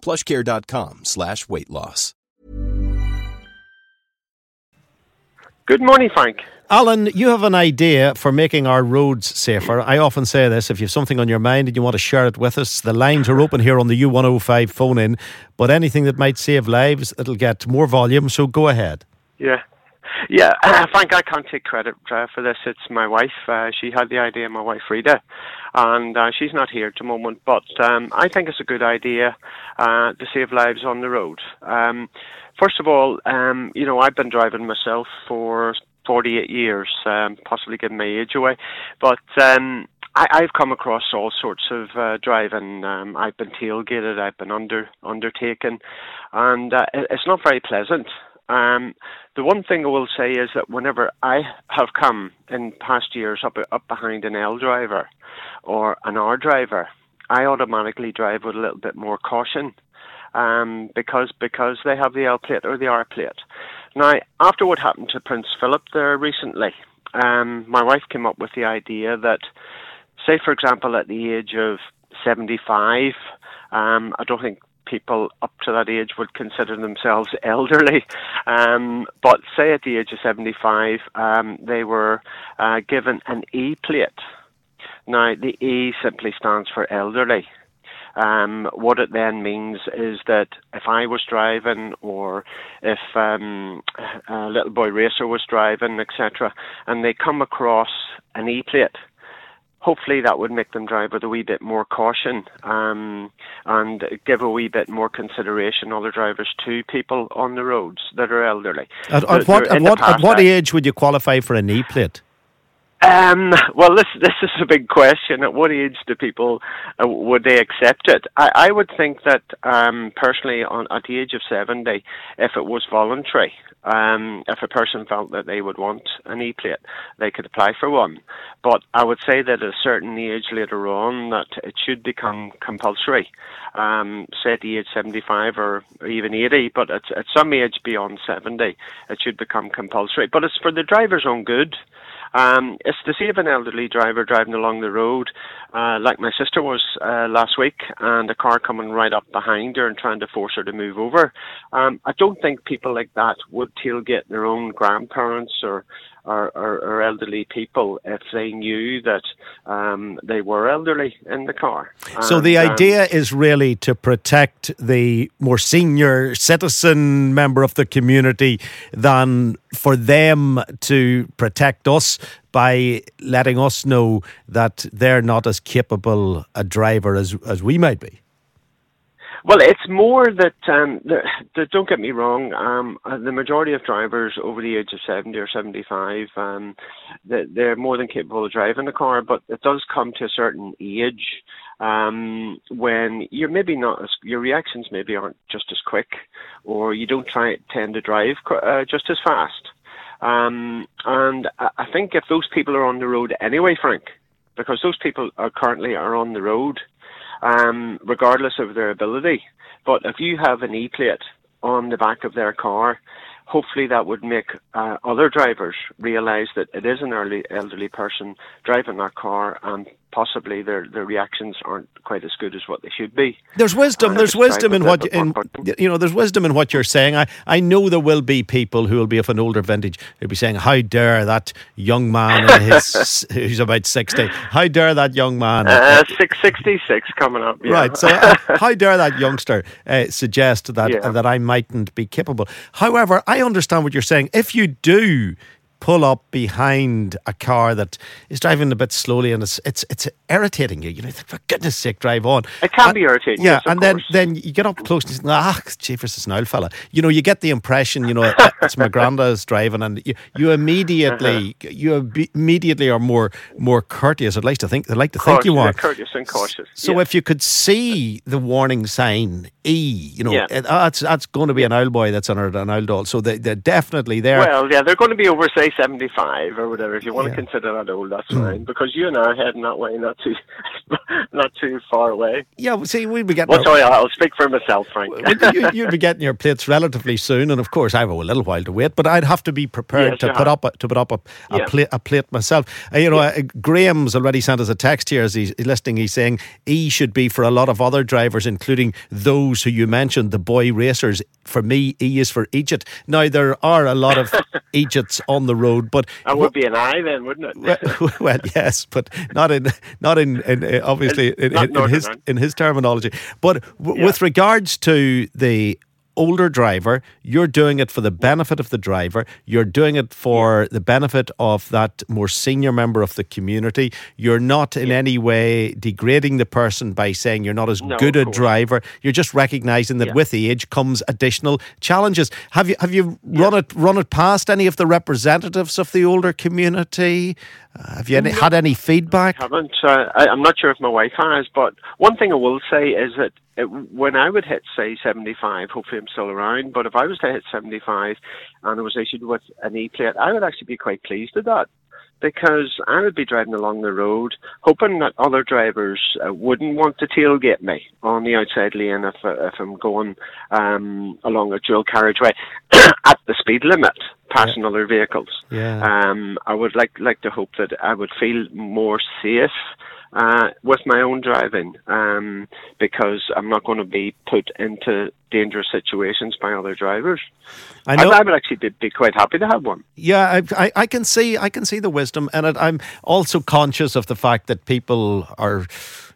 plushcare.com slash weight loss. Good morning, Frank. Alan, you have an idea for making our roads safer. I often say this if you have something on your mind and you want to share it with us, the lines are open here on the U105 phone in. But anything that might save lives, it'll get more volume, so go ahead. Yeah. Yeah, uh, Frank, I can't take credit uh, for this. It's my wife. Uh, she had the idea, my wife Rita, and uh, she's not here at the moment. But um, I think it's a good idea uh, to save lives on the road. Um, first of all, um, you know, I've been driving myself for 48 years, um, possibly giving my age away, but. Um, I, I've come across all sorts of uh, driving. Um, I've been tailgated. I've been under undertaken, and uh, it, it's not very pleasant. Um, the one thing I will say is that whenever I have come in past years up up behind an L driver or an R driver, I automatically drive with a little bit more caution um, because because they have the L plate or the R plate. Now, after what happened to Prince Philip there recently, um, my wife came up with the idea that, say, for example, at the age of 75, um, I don't think people up to that age would consider themselves elderly. Um, but say at the age of 75, um, they were uh, given an E plate. Now, the E simply stands for elderly. Um, what it then means is that if I was driving or if um, a little boy racer was driving, etc., and they come across an E plate, hopefully that would make them drive with a wee bit more caution um, and give a wee bit more consideration, other drivers, to people on the roads that are elderly. At, at what, at, what, at what age would you qualify for a E plate? Um, well, this this is a big question. At what age do people uh, would they accept it? I, I would think that um, personally, on at the age of seventy, if it was voluntary, um, if a person felt that they would want an E plate, they could apply for one. But I would say that at a certain age later on, that it should become compulsory. Um, say at the age seventy-five or, or even eighty, but at, at some age beyond seventy, it should become compulsory. But it's for the driver's own good. Um, it's to save an elderly driver driving along the road, uh, like my sister was uh, last week, and a car coming right up behind her and trying to force her to move over. Um, I don't think people like that would tailgate their own grandparents or or, or, or elderly people if they knew that um, they were elderly in the car. So And, the um, idea is really to protect the more senior citizen member of the community than for them to protect us by letting us know that they're not as capable a driver as, as we might be. Well, it's more that, um, the, the, don't get me wrong, um, uh, the majority of drivers over the age of 70 or 75, um, they, they're more than capable of driving a car, but it does come to a certain age um, when you're maybe not as, your reactions maybe aren't just as quick, or you don't try tend to drive uh, just as fast. Um, and I think if those people are on the road anyway, Frank, because those people are currently are on the road, um, regardless of their ability. But if you have an E plate on the back of their car, hopefully that would make uh, other drivers realise that it is an early elderly person driving that car, and possibly their their reactions aren't quite as good as what they should be. There's wisdom. Uh, There's wisdom in what in, you know. There's wisdom in what you're saying. I, I know there will be people who will be of an older vintage who'll be saying, "How dare that young man his who's about sixty? How dare that young man?" Uh, six sixty six coming up. Yeah. Right. So, uh, how dare that youngster uh, suggest that Yeah. that I mightn't be capable? However, I understand what you're saying. If you do pull up behind a car that is driving a bit slowly and it's it's it's irritating you, you know, for goodness sake, drive on. It can And- be irritating, Yeah, yes, and then course. then you get up close and you think, ah, Jeepers, it's an old fella. You know, you get the impression, you know, it's my granddad's driving, and you, you immediately Uh-huh. you imme- immediately are more more courteous. I'd like to think. I'd like to think you are. yeah, courteous and cautious. So yeah. if you could see the warning sign E, you know, Yeah. it- oh, that's that's going to be an old boy that's under an old doll. So they, they're definitely there. Well, yeah, they're going to be over, say, 75 or whatever. If you want Yeah. to consider that old, that's Mm. fine. Because you and I are heading that way, not too, not too far away. yeah, well, see, we'll be getting. Well, our- sorry, I'll speak for myself, Frank. you, you'll be getting your plates relatively soon, and of course, I have a little while to wait. But I'd have to be prepared Yes, to put up a, to put up a, a, Yeah. plate, a plate myself. Uh, you know, uh, Graham's already sent us a text here as he's listening. He's saying E should be for a lot of other drivers, including those who you mentioned, the boy racers. For me, E is for Egypt. Now there are a lot of Egypts on the road, but That would be an eye then, wouldn't it? well, well, yes, but not in not in, in uh, obviously in, in, in his in his terminology. But w- Yeah. with regards to the older driver, you're doing it for the benefit of the driver. You're doing it for the benefit of that more senior member of the community. You're not in any way degrading the person by saying you're not as No, good a course. driver. You're just recognizing that Yeah. with age comes additional challenges. Have you have you run it run it past any of the representatives of the older community? Uh, have you any, had any feedback? haven't. Uh, I, I'm not sure if my wife has, but one thing I will say is that it, when I would hit, say, 75, hopefully I'm still around, but if I was to hit 75 and I was issued with an E plate, I would actually be quite pleased with that. Because I would be driving along the road, hoping that other drivers uh, wouldn't want to tailgate me on the outside lane if uh, if I'm going um, along a dual carriageway at the speed limit, passing other vehicles. Yeah. Um, I would like like to hope that I would feel more safe uh, with my own driving um, because I'm not going to be put into dangerous situations by other drivers. I know. I, I would actually be, be quite happy to have one. Yeah, I, I, I can see I can see the wisdom, and it, I'm also conscious of the fact that people are,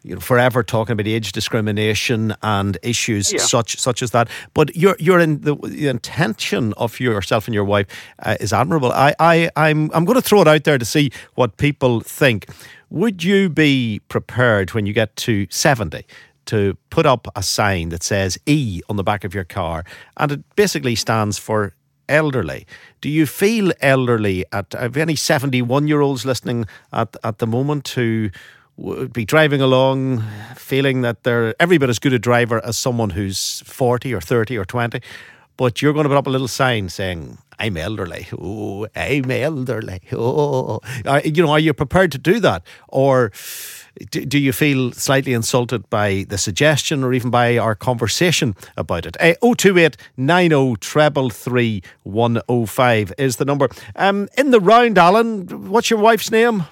you know, forever talking about age discrimination and issues Yeah. such such as that. But you're you're in the, the intention of yourself and your wife uh, is admirable. I, I I'm I'm going to throw it out there to see what people think. Would you be prepared when you get to seventy? to put up a sign that says E on the back of your car, and it basically stands for elderly. Do you feel elderly? At have any seventy-one-year-olds listening at at the moment who would be driving along, feeling that they're every bit as good a driver as someone who's forty or thirty or twenty? But you're going to put up a little sign saying, I'm elderly. Oh, I'm elderly. Oh, Are- you know, are you prepared to do that? Or do, do you feel slightly insulted by the suggestion or even by our conversation about it? Uh, 028 90 treble 3 105 is the number. Um, in the round, Alan, what's your wife's name?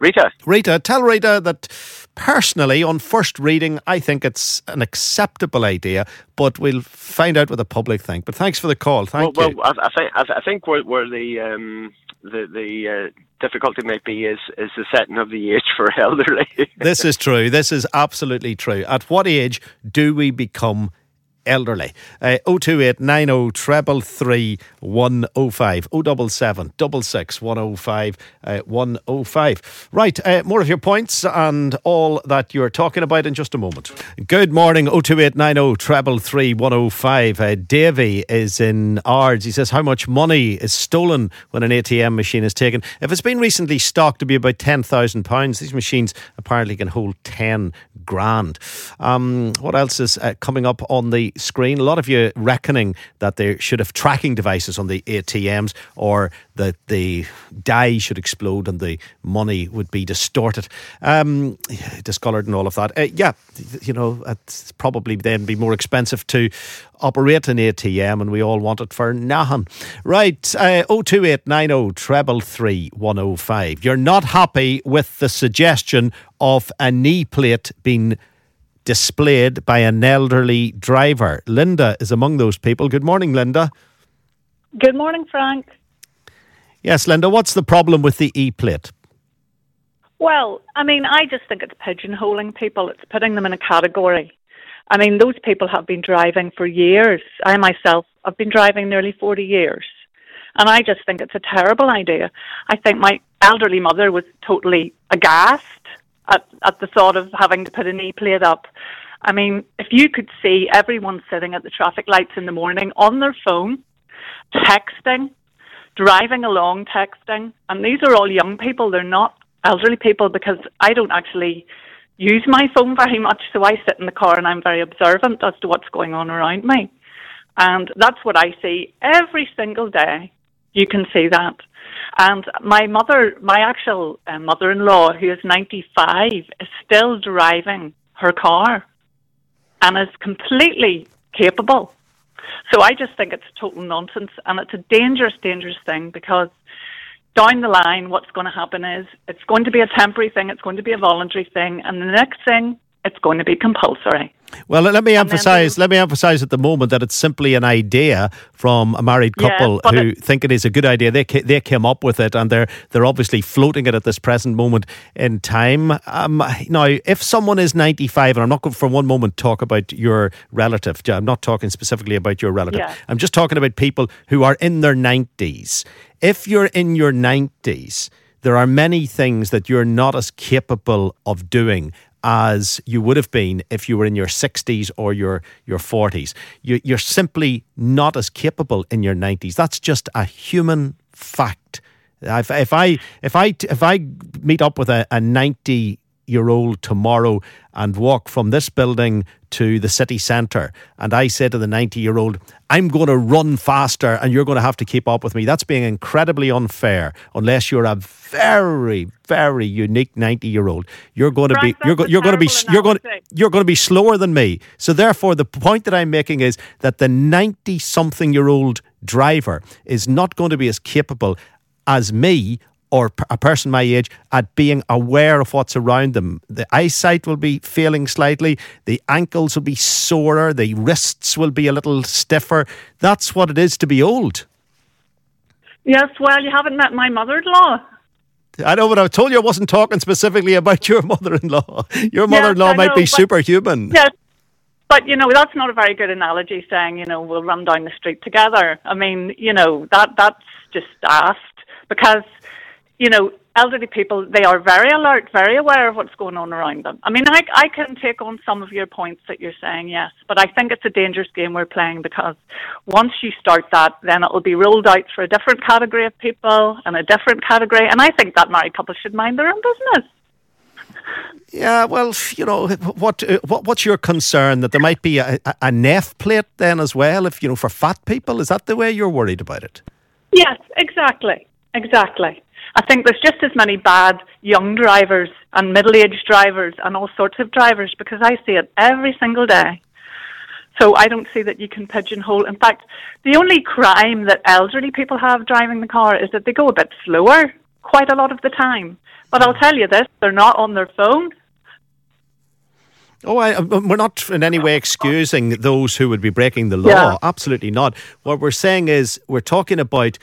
Rita, Rita, tell Rita that personally, on first reading, I think it's an acceptable idea, but we'll find out what the public think. But thanks for the call. Thank well, you. well, I, I think I, think where, where the um, the the uh, difficulty might be is is the setting of the age for elderly. this is true. This is absolutely true. At what age do we become elderly? Uh, 028 90 treble 3 105 077 66 105 uh, 105. Right, uh, more of your points and all that you're talking about in just a moment. Good morning, 028 90 treble 3 105. Uh, Davy is in Ards. He says, How much money is stolen when an ATM machine is taken? If it's been recently stocked to be about £10,000, these machines apparently can hold 10 grand. Um, what else is uh, coming up on the screen. A lot of you reckoning that they should have tracking devices on the ATMs or that the die should explode and the money would be distorted, um, discoloured, and all of that. Uh, yeah, you know, it's probably then be more expensive to operate an ATM, and we all want it for Nahan. Right, uh, 02890 treble three one oh five. You're not happy with the suggestion of a knee plate being displayed by an elderly driver. Linda is among those people. Good morning, Linda. Good morning, Frank. Yes, Linda, what's the problem with the e plate? Well, I mean, I just think it's pigeonholing people. It's putting them in a category. I mean, those people have been driving for years. I myself have been driving nearly 40 years. And I just think it's a terrible idea. I think my elderly mother was totally aghast at, at the thought of having to put a knee plate up. I mean, if you could see everyone sitting at the traffic lights in the morning on their phone, texting, driving along texting, and these are all young people, they're not elderly people because I don't actually use my phone very much, so I sit in the car and I'm very observant as to what's going on around me. And that's what I see every single day. You can see that. And my mother, my actual uh, mother in law, who is 95, is still driving her car and is completely capable. So I just think it's total nonsense and it's a dangerous, dangerous thing because down the line, what's going to happen is it's going to be a temporary thing, it's going to be a voluntary thing, and the next thing, it's going to be compulsory. Well, let me emphasize. Let me emphasize at the moment that it's simply an idea from a married couple yeah, who it, think it is a good idea. They they came up with it, and they're they're obviously floating it at this present moment in time. Um, now, if someone is ninety five, and I'm not going for one moment talk about your relative. I'm not talking specifically about your relative. Yeah. I'm just talking about people who are in their nineties. If you're in your nineties there are many things that you're not as capable of doing as you would have been if you were in your 60s or your, your 40s. You, you're simply not as capable in your 90s. That's just a human fact. If, if I if I if I meet up with a, a 90 year old tomorrow and walk from this building to the city centre, and I say to the 90 year old, I'm going to run faster and you're going to have to keep up with me. That's being incredibly unfair unless you're a very, very unique 90 year old. You're going to be, you're, go, you're going to be, you're going you're going to be slower than me. So therefore, the point that I'm making is that the 90 something year old driver is not going to be as capable as me or a person my age at being aware of what's around them. The eyesight will be failing slightly, the ankles will be sorer, the wrists will be a little stiffer. That's what it is to be old. Yes, well, you haven't met my mother in law. I know, but I told you I wasn't talking specifically about your mother in law. Your mother in law yes, might know, be superhuman. Yes, but you know that's not a very good analogy. Saying you know we'll run down the street together. I mean, you know that that's just daft because you know, elderly people, they are very alert, very aware of what's going on around them. I mean, I, I can take on some of your points that you're saying, yes, but I think it's a dangerous game we're playing because once you start that, then it will be rolled out for a different category of people and a different category. And I think that married couple should mind their own business. Yeah, well, you know, what, what what's your concern that there might be a, a, a NEF plate then as well? If you know, for fat people, is that the way you're worried about it? Yes, exactly, exactly. I think there's just as many bad young drivers and middle aged drivers and all sorts of drivers because I see it every single day. So I don't see that you can pigeonhole. In fact, the only crime that elderly people have driving the car is that they go a bit slower quite a lot of the time. But I'll tell you this, they're not on their phone. Oh, I, uh, we're not in any way excusing those who would be breaking the law. Yeah. Absolutely not. What we're saying is we're talking about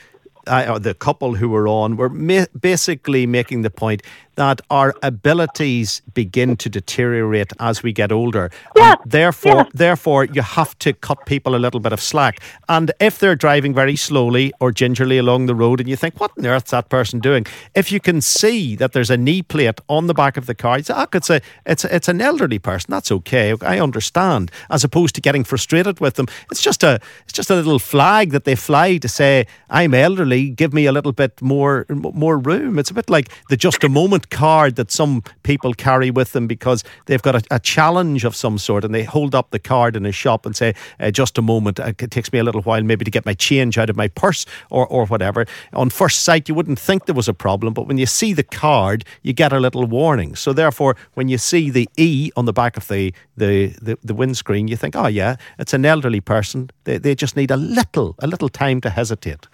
uh, the couple who were on were ma- basically making the point that our abilities begin to deteriorate as we get older. Yeah. And therefore, yeah. therefore, you have to cut people a little bit of slack. And if they're driving very slowly or gingerly along the road, and you think, what on earth's that person doing? If you can see that there's a knee plate on the back of the car, you say, it's, a, it's, a, it's an elderly person. That's okay. I understand. As opposed to getting frustrated with them. It's just a, it's just a little flag that they fly to say, I'm elderly, give me a little bit more, more room. It's a bit like the just a moment card that some people carry with them because they've got a, a challenge of some sort and they hold up the card in a shop and say, uh, just a moment, uh, it takes me a little while maybe to get my change out of my purse or, or whatever. On first sight, you wouldn't think there was a problem, but when you see the card, you get a little warning. So therefore, when you see the E on the back of the, the, the, the windscreen, you think, oh yeah, it's an elderly person. They, they just need a little, a little time to hesitate.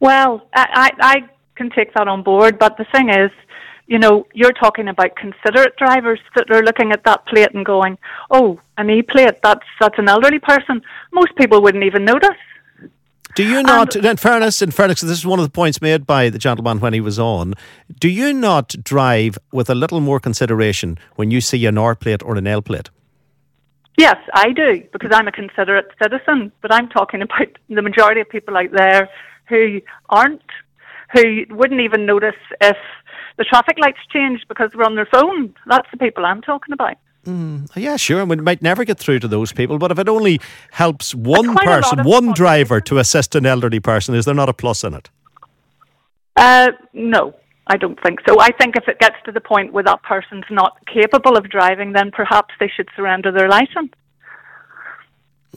Well, I, I can take that on board, but the thing is, you know, you're talking about considerate drivers that are looking at that plate and going, "Oh, an E plate. That's that's an elderly person." Most people wouldn't even notice. Do you not, and, in fairness, in fairness, this is one of the points made by the gentleman when he was on. Do you not drive with a little more consideration when you see an R plate or an L plate? Yes, I do, because I'm a considerate citizen. But I'm talking about the majority of people out there who aren't, who wouldn't even notice if the traffic lights change because they're on their phone. That's the people I'm talking about. Mm, yeah, sure. And we might never get through to those people, but if it only helps one person, one driver to assist an elderly person, is there not a plus in it? Uh, no, I don't think so. I think if it gets to the point where that person's not capable of driving, then perhaps they should surrender their license.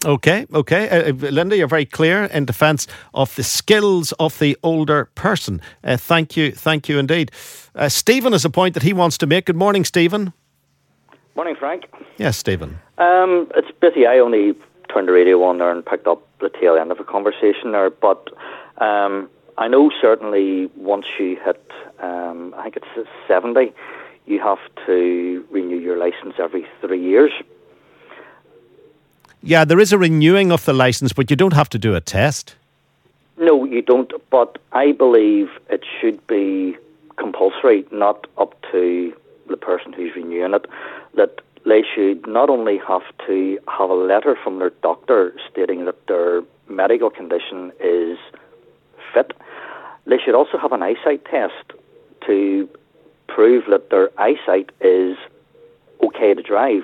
Okay, okay. Uh, uh Linda, you're very clear in defence of the skills of the older person. Uh, thank you, thank you indeed. Uh, Stephen has a point that he wants to make. Good morning, Stephen. Morning, Frank. Yes, Stephen. Um, it's busy. I only turned the radio on there and picked up the tail end of a conversation there, but um, I know certainly once you hit, um, I think it's 70, you have to renew your license every three years. Yeah, there is a renewing of the license, but you don't have to do a test. No, you don't. But I believe it should be compulsory, not up to the person who's renewing it that they should not only have to have a letter from their doctor stating that their medical condition is fit, they should also have an eyesight test to prove that their eyesight is okay to drive.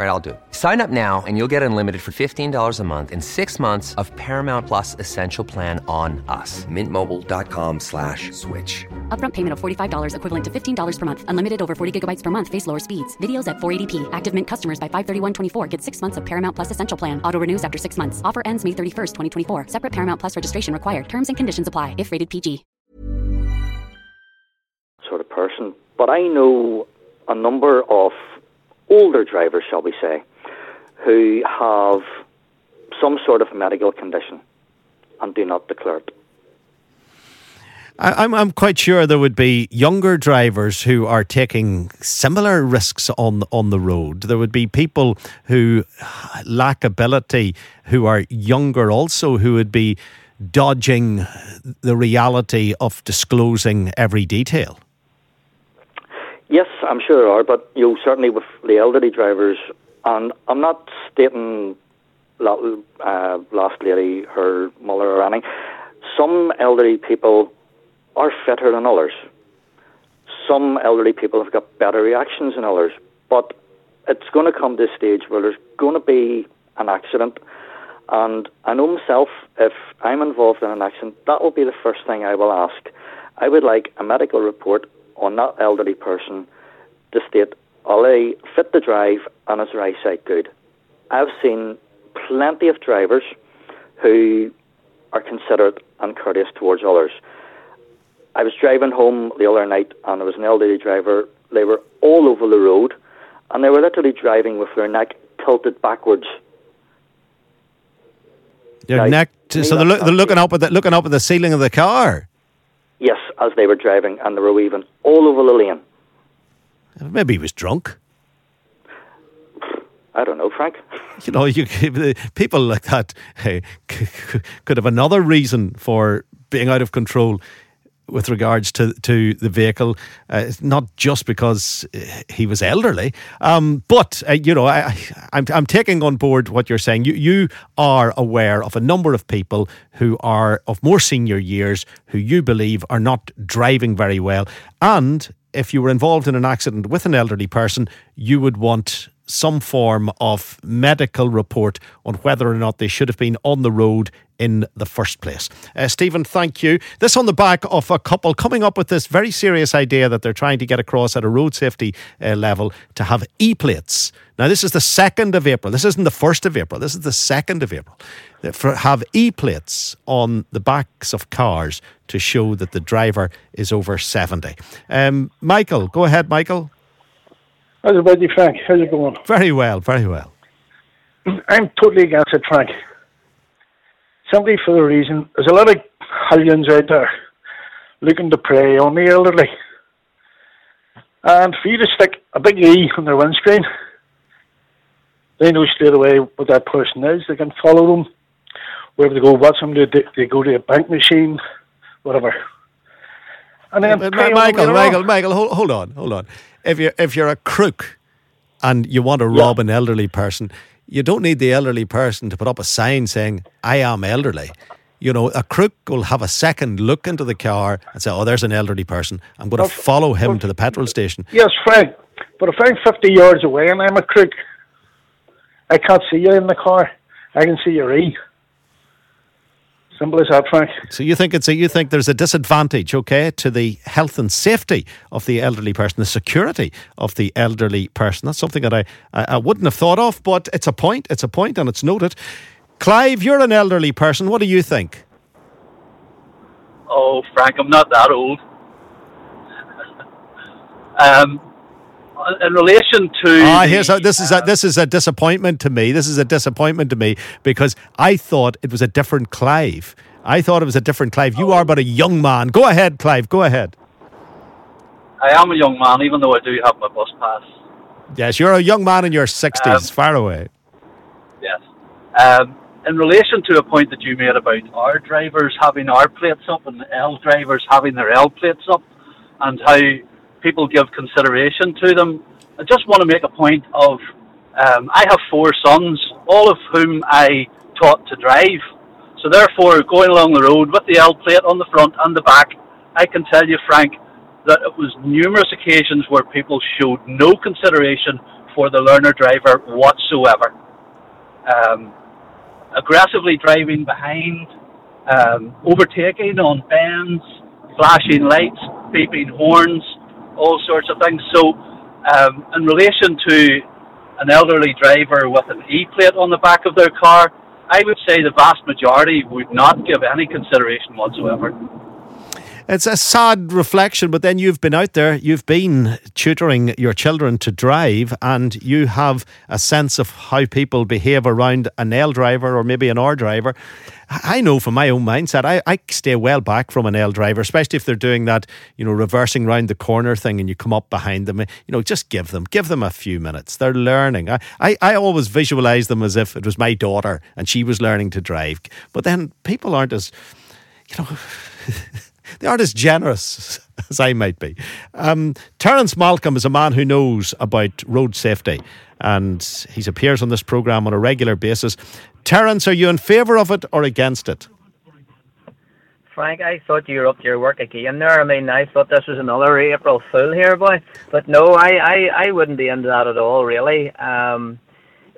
All right, I'll do it. Sign up now and you'll get unlimited for $15 a month in six months of Paramount Plus Essential Plan on us. Mintmobile.com slash switch. Upfront payment of $45 equivalent to $15 per month. Unlimited over 40 gigabytes per month. Face lower speeds. Videos at 480p. Active Mint customers by 531.24 get six months of Paramount Plus Essential Plan. Auto renews after six months. Offer ends May 31st, 2024. Separate Paramount Plus registration required. Terms and conditions apply if rated PG. Sort of person. But I know a number of older drivers, shall we say, who have some sort of medical condition and do not declare it. I'm, I'm quite sure there would be younger drivers who are taking similar risks on on the road. There would be people who lack ability, who are younger also, who would be dodging the reality of disclosing every detail. Yes, I'm sure there are, but you know, certainly with the elderly drivers, and I'm not stating uh, last lady, her mother or anything. Some elderly people are fitter than others. Some elderly people have got better reactions than others, but it's going to come to a stage where there's going to be an accident. And I know myself, if I'm involved in an accident, that will be the first thing I will ask. I would like a medical report on that elderly person to state, are they fit to drive and is their eyesight good? I've seen plenty of drivers who are considerate and courteous towards others. I was driving home the other night and there was an elderly driver. They were all over the road and they were literally driving with their neck tilted backwards. Their now, neck, so they're, lo- they're looking up at the, looking up at the ceiling of the car. As they were driving, and they were weaving all over the lane. Maybe he was drunk. I don't know, Frank. You know, you people like that hey, could have another reason for being out of control with regards to to the vehicle, uh, not just because uh, he was elderly, um, but uh, you know, I, I'm I'm taking on board what you're saying. You you are aware of a number of people who are of more senior years who you believe are not driving very well, and if you were involved in an accident with an elderly person, you would want some form of medical report on whether or not they should have been on the road in the first place. Uh, Stephen, thank you. This on the back of a couple coming up with this very serious idea that they're trying to get across at a road safety uh, level to have e plates. Now, this is the 2nd of April. This isn't the 1st of April. This is the 2nd of April. For have e plates on the backs of cars to show that the driver is over 70. Um, Michael, go ahead, Michael. How's it, buddy, Frank? How's it going? Very well, very well. I'm totally against it, Frank. Simply for the reason there's a lot of hellions out there looking to prey on the elderly. And for you to stick a big E on their windscreen, they know straight away what that person is. They can follow them wherever they go, watch them, they, they go to a bank machine, whatever. And then Michael, Michael, Michael, hold, hold on, hold on if you're if you're a crook and you want to rob yeah. an elderly person, you don't need the elderly person to put up a sign saying "I am elderly." You know, a crook will have a second look into the car and say, "Oh, there's an elderly person. I'm going to follow him to the petrol station." Yes, Frank. But if I'm 50 yards away and I'm a crook, I can't see you in the car. I can see your E. Simple as that, Frank. So you think it's a, you think there's a disadvantage, okay, to the health and safety of the elderly person, the security of the elderly person. That's something that I, I, I wouldn't have thought of, but it's a point. It's a point, and it's noted. Clive, you're an elderly person. What do you think? Oh, Frank, I'm not that old. um, in relation to ah, here's how, this is a, this is a disappointment to me. This is a disappointment to me because I thought it was a different Clive. I thought it was a different Clive. You are but a young man. Go ahead, Clive. Go ahead. I am a young man, even though I do have my bus pass. Yes, you're a young man in your sixties, um, far away. Yes. Um, in relation to a point that you made about our drivers having our plates up and L drivers having their L plates up, and how people give consideration to them. I just want to make a point of um, I have four sons, all of whom I taught to drive. So therefore, going along the road with the L plate on the front and the back, I can tell you, Frank, that it was numerous occasions where people showed no consideration for the learner driver whatsoever. Um, aggressively driving behind, um, overtaking on bends, flashing lights, beeping horns, all sorts of things. So, um, in relation to an elderly driver with an E plate on the back of their car, I would say the vast majority would not give any consideration whatsoever. It's a sad reflection, but then you've been out there, you've been tutoring your children to drive, and you have a sense of how people behave around an L driver or maybe an R driver. I know from my own mindset, I, I stay well back from an L driver, especially if they're doing that, you know, reversing round the corner thing and you come up behind them. You know, just give them, give them a few minutes. They're learning. I, I, I always visualize them as if it was my daughter and she was learning to drive. But then people aren't as, you know, they aren't as generous as I might be. Um, Terence Malcolm is a man who knows about road safety and he appears on this programme on a regular basis. Terence, are you in favour of it or against it? Frank, I thought you were up to your work again there. I mean, I thought this was another April Fool here, boy. But no, I, I, I wouldn't be into that at all, really. Um,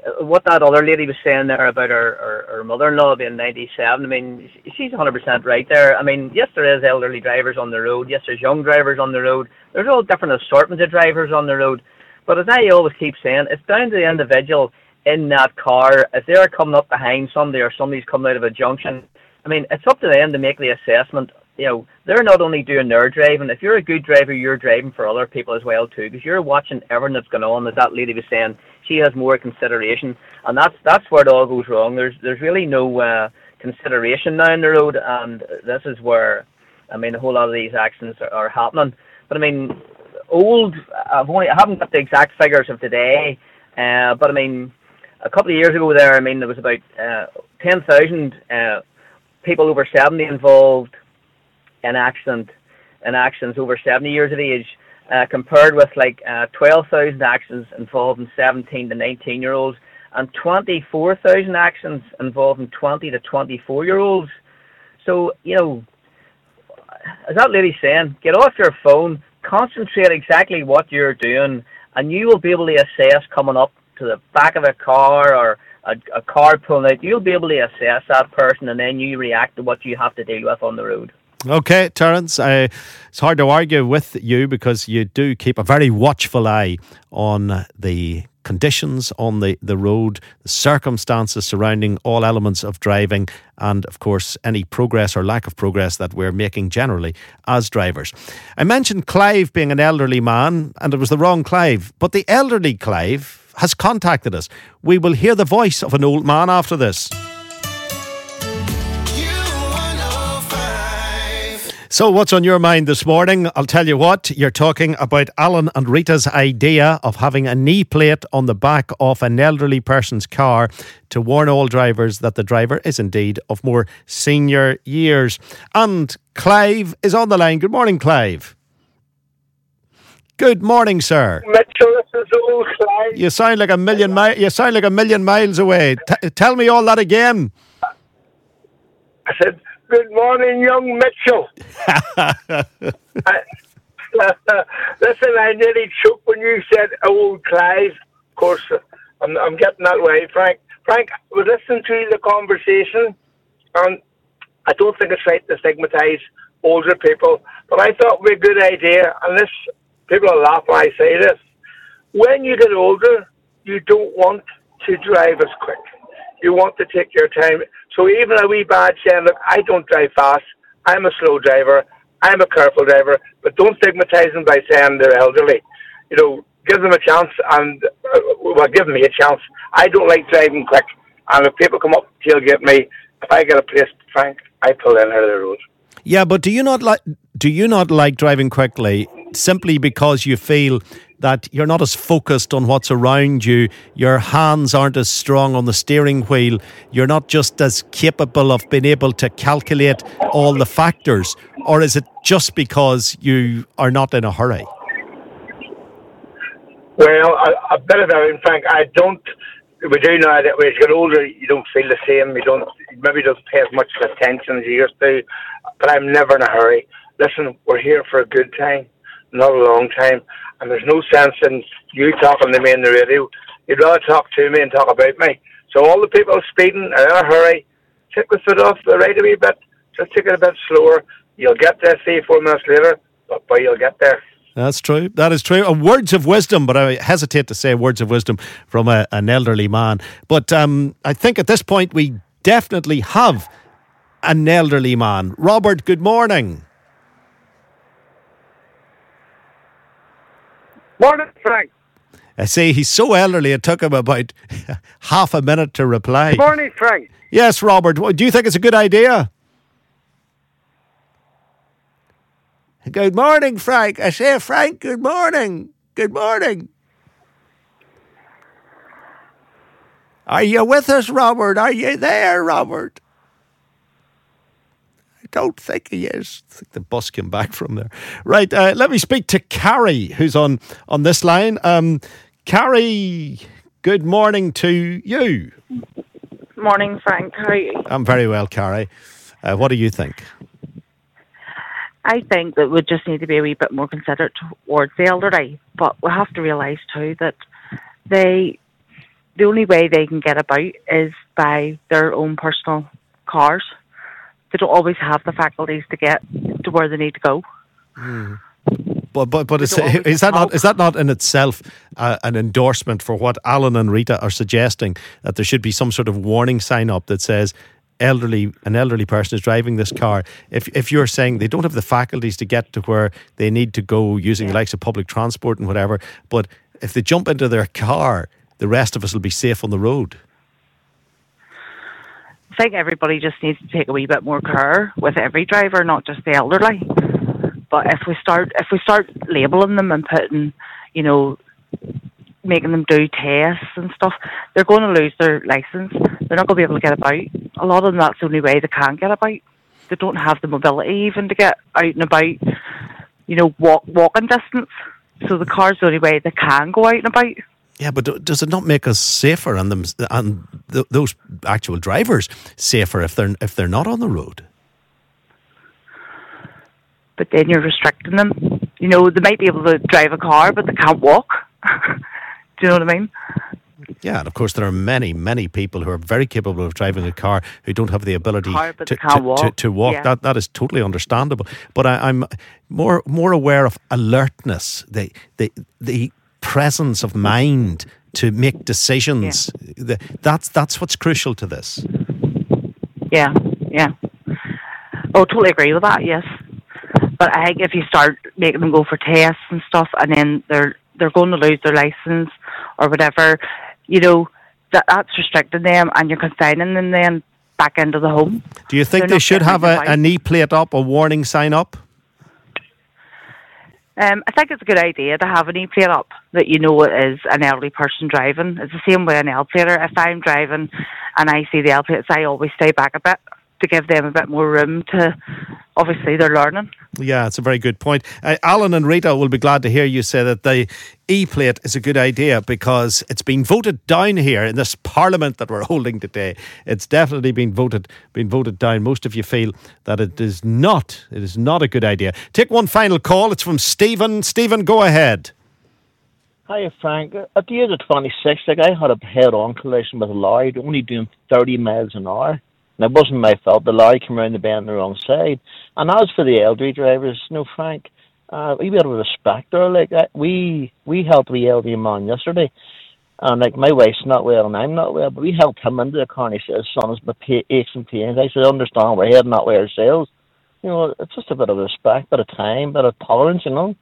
Uh, what that other lady was saying there about her, her, her mother-in-law being 97, I mean, she's 100% right there. I mean, yes, there is elderly drivers on the road. Yes, there's young drivers on the road. There's all different assortments of drivers on the road. But as I always keep saying, it's down to the individual in that car. If they're coming up behind somebody or somebody's coming out of a junction, I mean, it's up to them to make the assessment. You know, they're not only doing their driving. If you're a good driver, you're driving for other people as well too, because you're watching everything that's going on. As that lady was saying, she has more consideration, and that's that's where it all goes wrong. There's there's really no uh, consideration now in the road, and this is where, I mean, a whole lot of these accidents are, are happening. But I mean, old. I've only I haven't got the exact figures of today, uh, but I mean, a couple of years ago there, I mean, there was about uh, ten thousand uh, people over seventy involved in accident in accidents over seventy years of age. Uh, compared with like uh, 12,000 accidents involving 17 to 19 year olds and 24,000 accidents involving 20 to 24 year olds. So, you know, as that lady saying, get off your phone, concentrate exactly what you're doing, and you will be able to assess coming up to the back of a car or a, a car pulling out. You'll be able to assess that person, and then you react to what you have to deal with on the road. Okay, Terence, uh, it's hard to argue with you because you do keep a very watchful eye on the conditions on the, the road, the circumstances surrounding all elements of driving, and of course, any progress or lack of progress that we're making generally as drivers. I mentioned Clive being an elderly man, and it was the wrong Clive, but the elderly Clive has contacted us. We will hear the voice of an old man after this. So, what's on your mind this morning? I'll tell you what, you're talking about Alan and Rita's idea of having a knee plate on the back of an elderly person's car to warn all drivers that the driver is indeed of more senior years. And Clive is on the line. Good morning, Clive. Good morning, sir. Mitchell, this is old Clive. You sound like a million mi- You sound like a million miles away. T- tell me all that again. I said, Good morning, young Mitchell. I, listen, I nearly choked when you said old Clive. Of course, I'm, I'm getting that way, Frank. Frank, we listened to the conversation, and I don't think it's right to stigmatise older people, but I thought it would be a good idea, and this, people will laugh when I say this. When you get older, you don't want to drive as quick. You want to take your time. So even a wee badge saying, look, I don't drive fast. I'm a slow driver. I'm a careful driver. But don't stigmatise them by saying they're elderly. You know, give them a chance and, uh, well, give me a chance. I don't like driving quick. And if people come up tailgate me, if I get a place, Frank, I pull in out of the road. Yeah, but do you not like do you not like driving quickly simply because you feel that you're not as focused on what's around you, your hands aren't as strong on the steering wheel, you're not just as capable of being able to calculate all the factors, or is it just because you are not in a hurry? Well, a, a bit of everything, Frank. I don't. We do know that as you get older, you don't feel the same. You don't maybe don't pay as much attention as you used to. But I'm never in a hurry. Listen, we're here for a good time, not a long time and there's no sense in you talking to me in the radio. You'd rather talk to me and talk about me. So all the people speeding are in a hurry. Take the foot off the right a wee bit. Just take it a bit slower. You'll get there three, four minutes later, but boy, you'll get there. That's true. That is true. Words of wisdom, but I hesitate to say words of wisdom from a, an elderly man. But um, I think at this point we definitely have an elderly man. Robert, good morning. Morning, Frank. I say he's so elderly, it took him about half a minute to reply. Good morning, Frank. Yes, Robert. Do you think it's a good idea? Good morning, Frank. I say, Frank, good morning. Good morning. Are you with us, Robert? Are you there, Robert? Don't think he is. I think the bus came back from there. Right, uh, let me speak to Carrie, who's on, on this line. Um, Carrie, good morning to you. Morning, Frank. How are you? I'm very well, Carrie. Uh, what do you think? I think that we just need to be a wee bit more considerate towards the elderly, but we have to realise too that they, the only way they can get about is by their own personal cars. They don't always have the faculties to get to where they need to go. Mm. But but but is, is that not is that not in itself uh, an endorsement for what Alan and Rita are suggesting that there should be some sort of warning sign up that says elderly an elderly person is driving this car if if you're saying they don't have the faculties to get to where they need to go using yeah. the likes of public transport and whatever but if they jump into their car the rest of us will be safe on the road I think everybody just needs to take a wee bit more care with every driver not just the elderly but if we start if we start labeling them and putting, you know, making them do tests and stuff, they're going to lose their license. They're not going to be able to get about. A lot of them, that's the only way they can get about. They don't have the mobility even to get out and about, you know, walk walking distance. So the car's the only way they can go out and about. Yeah, but does it not make us safer and them and th- those actual drivers safer if they're if they're not on the road? but then you're restricting them. You know, they might be able to drive a car, but they can't walk. Do you know what I mean? Yeah, and of course there are many, many people who are very capable of driving a car who don't have the ability car, to, to, walk. to, to, walk. Yeah. That that is totally understandable. But I, am more more aware of alertness, the the the presence of mind to make decisions. Yeah. That's that's what's crucial to this. Yeah, yeah. Oh, totally agree with that. Yes. But I think if you start making them go for tests and stuff, and then they're they're going to lose their license or whatever, you know, that that's restricting them, and you're consigning them then back into the home. Do you think they're they should have a, a knee plate up, a warning sign up? Um, I think it's a good idea to have an knee plate up that you know it is an elderly person driving. It's the same way an L plater. If I'm driving and I see the L plates, I always stay back a bit to give them a bit more room to obviously they're learning. Yeah, it's a very good point. Uh, Alan and Rita will be glad to hear you say that the E plate is a good idea because it's been voted down here in this parliament that we're holding today. It's definitely been voted been voted down. Most of you feel that it is not it is not a good idea. Take one final call. It's from Stephen. Stephen, go ahead. Hi, Frank. At the age of 26, like I had a head-on collision with a lorry only doing 30 miles an hour. It wasn't my fault. The lorry came around the bend on the wrong side. And as for the elderly drivers, no, Frank, uh, we bit of respect there. Like uh, we we helped the elderly man yesterday, and like my wife's not well and I'm not well, but we helped him into the car. And he says, "Son, it's my pa- aches and pains." I said, "Understand, we're heading that way ourselves." You know, it's just a bit of respect, bit of time, bit of tolerance, you know.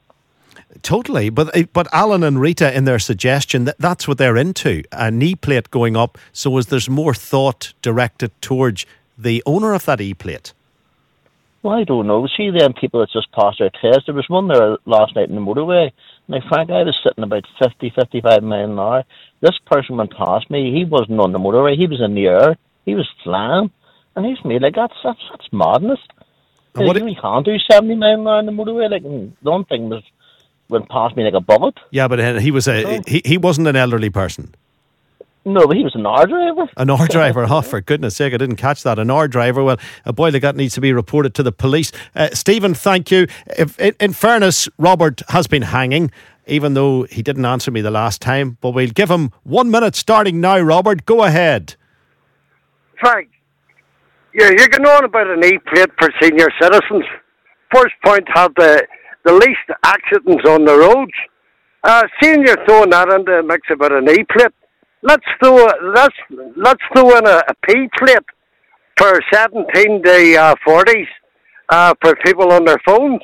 Totally, but eh, but Alan and Rita in their suggestion that that's what they're into a knee plate going up, so as there's more thought directed towards the owner of that e plate. Well, I don't know. See them people that just passed their test. There was one there last night in the motorway. Now, Frank, I was sitting about 50, 55 miles an hour. This person went past me. He wasn't on the motorway. He was in the air. He was flying. And he's me like, that's, that's, that's madness. And what you can't do 70 miles an hour on the motorway. Like, the one thing was went past me like a bullet. Yeah, but uh, he was a oh. he, he wasn't an elderly person. No, but he was an R driver. An R driver. Oh, for goodness sake, I didn't catch that. An R driver. Well, a boy like that needs to be reported to the police. Uh, Stephen, thank you. If, in, in fairness, Robert has been hanging, even though he didn't answer me the last time. But we'll give him one minute starting now, Robert. Go ahead. Frank, yeah, you're going on about an E plate for senior citizens. First point, have the the least accidents on the roads. Uh, seeing throwing that into the mix about an E plate, let's throw let's let's throw in a, a P plate for seventeen to uh, forties uh, for people on their phones.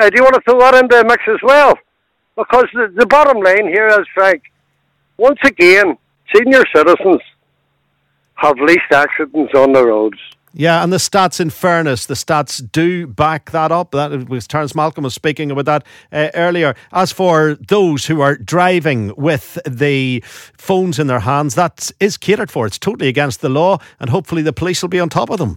Uh, do you want to throw that into the mix as well? Because the, the bottom line here is, Frank, once again, senior citizens have least accidents on the roads. Yeah, and the stats, in fairness, the stats do back that up. That was Terence Malcolm was speaking about that uh, earlier. As for those who are driving with the phones in their hands, that is catered for. It's totally against the law, and hopefully the police will be on top of them.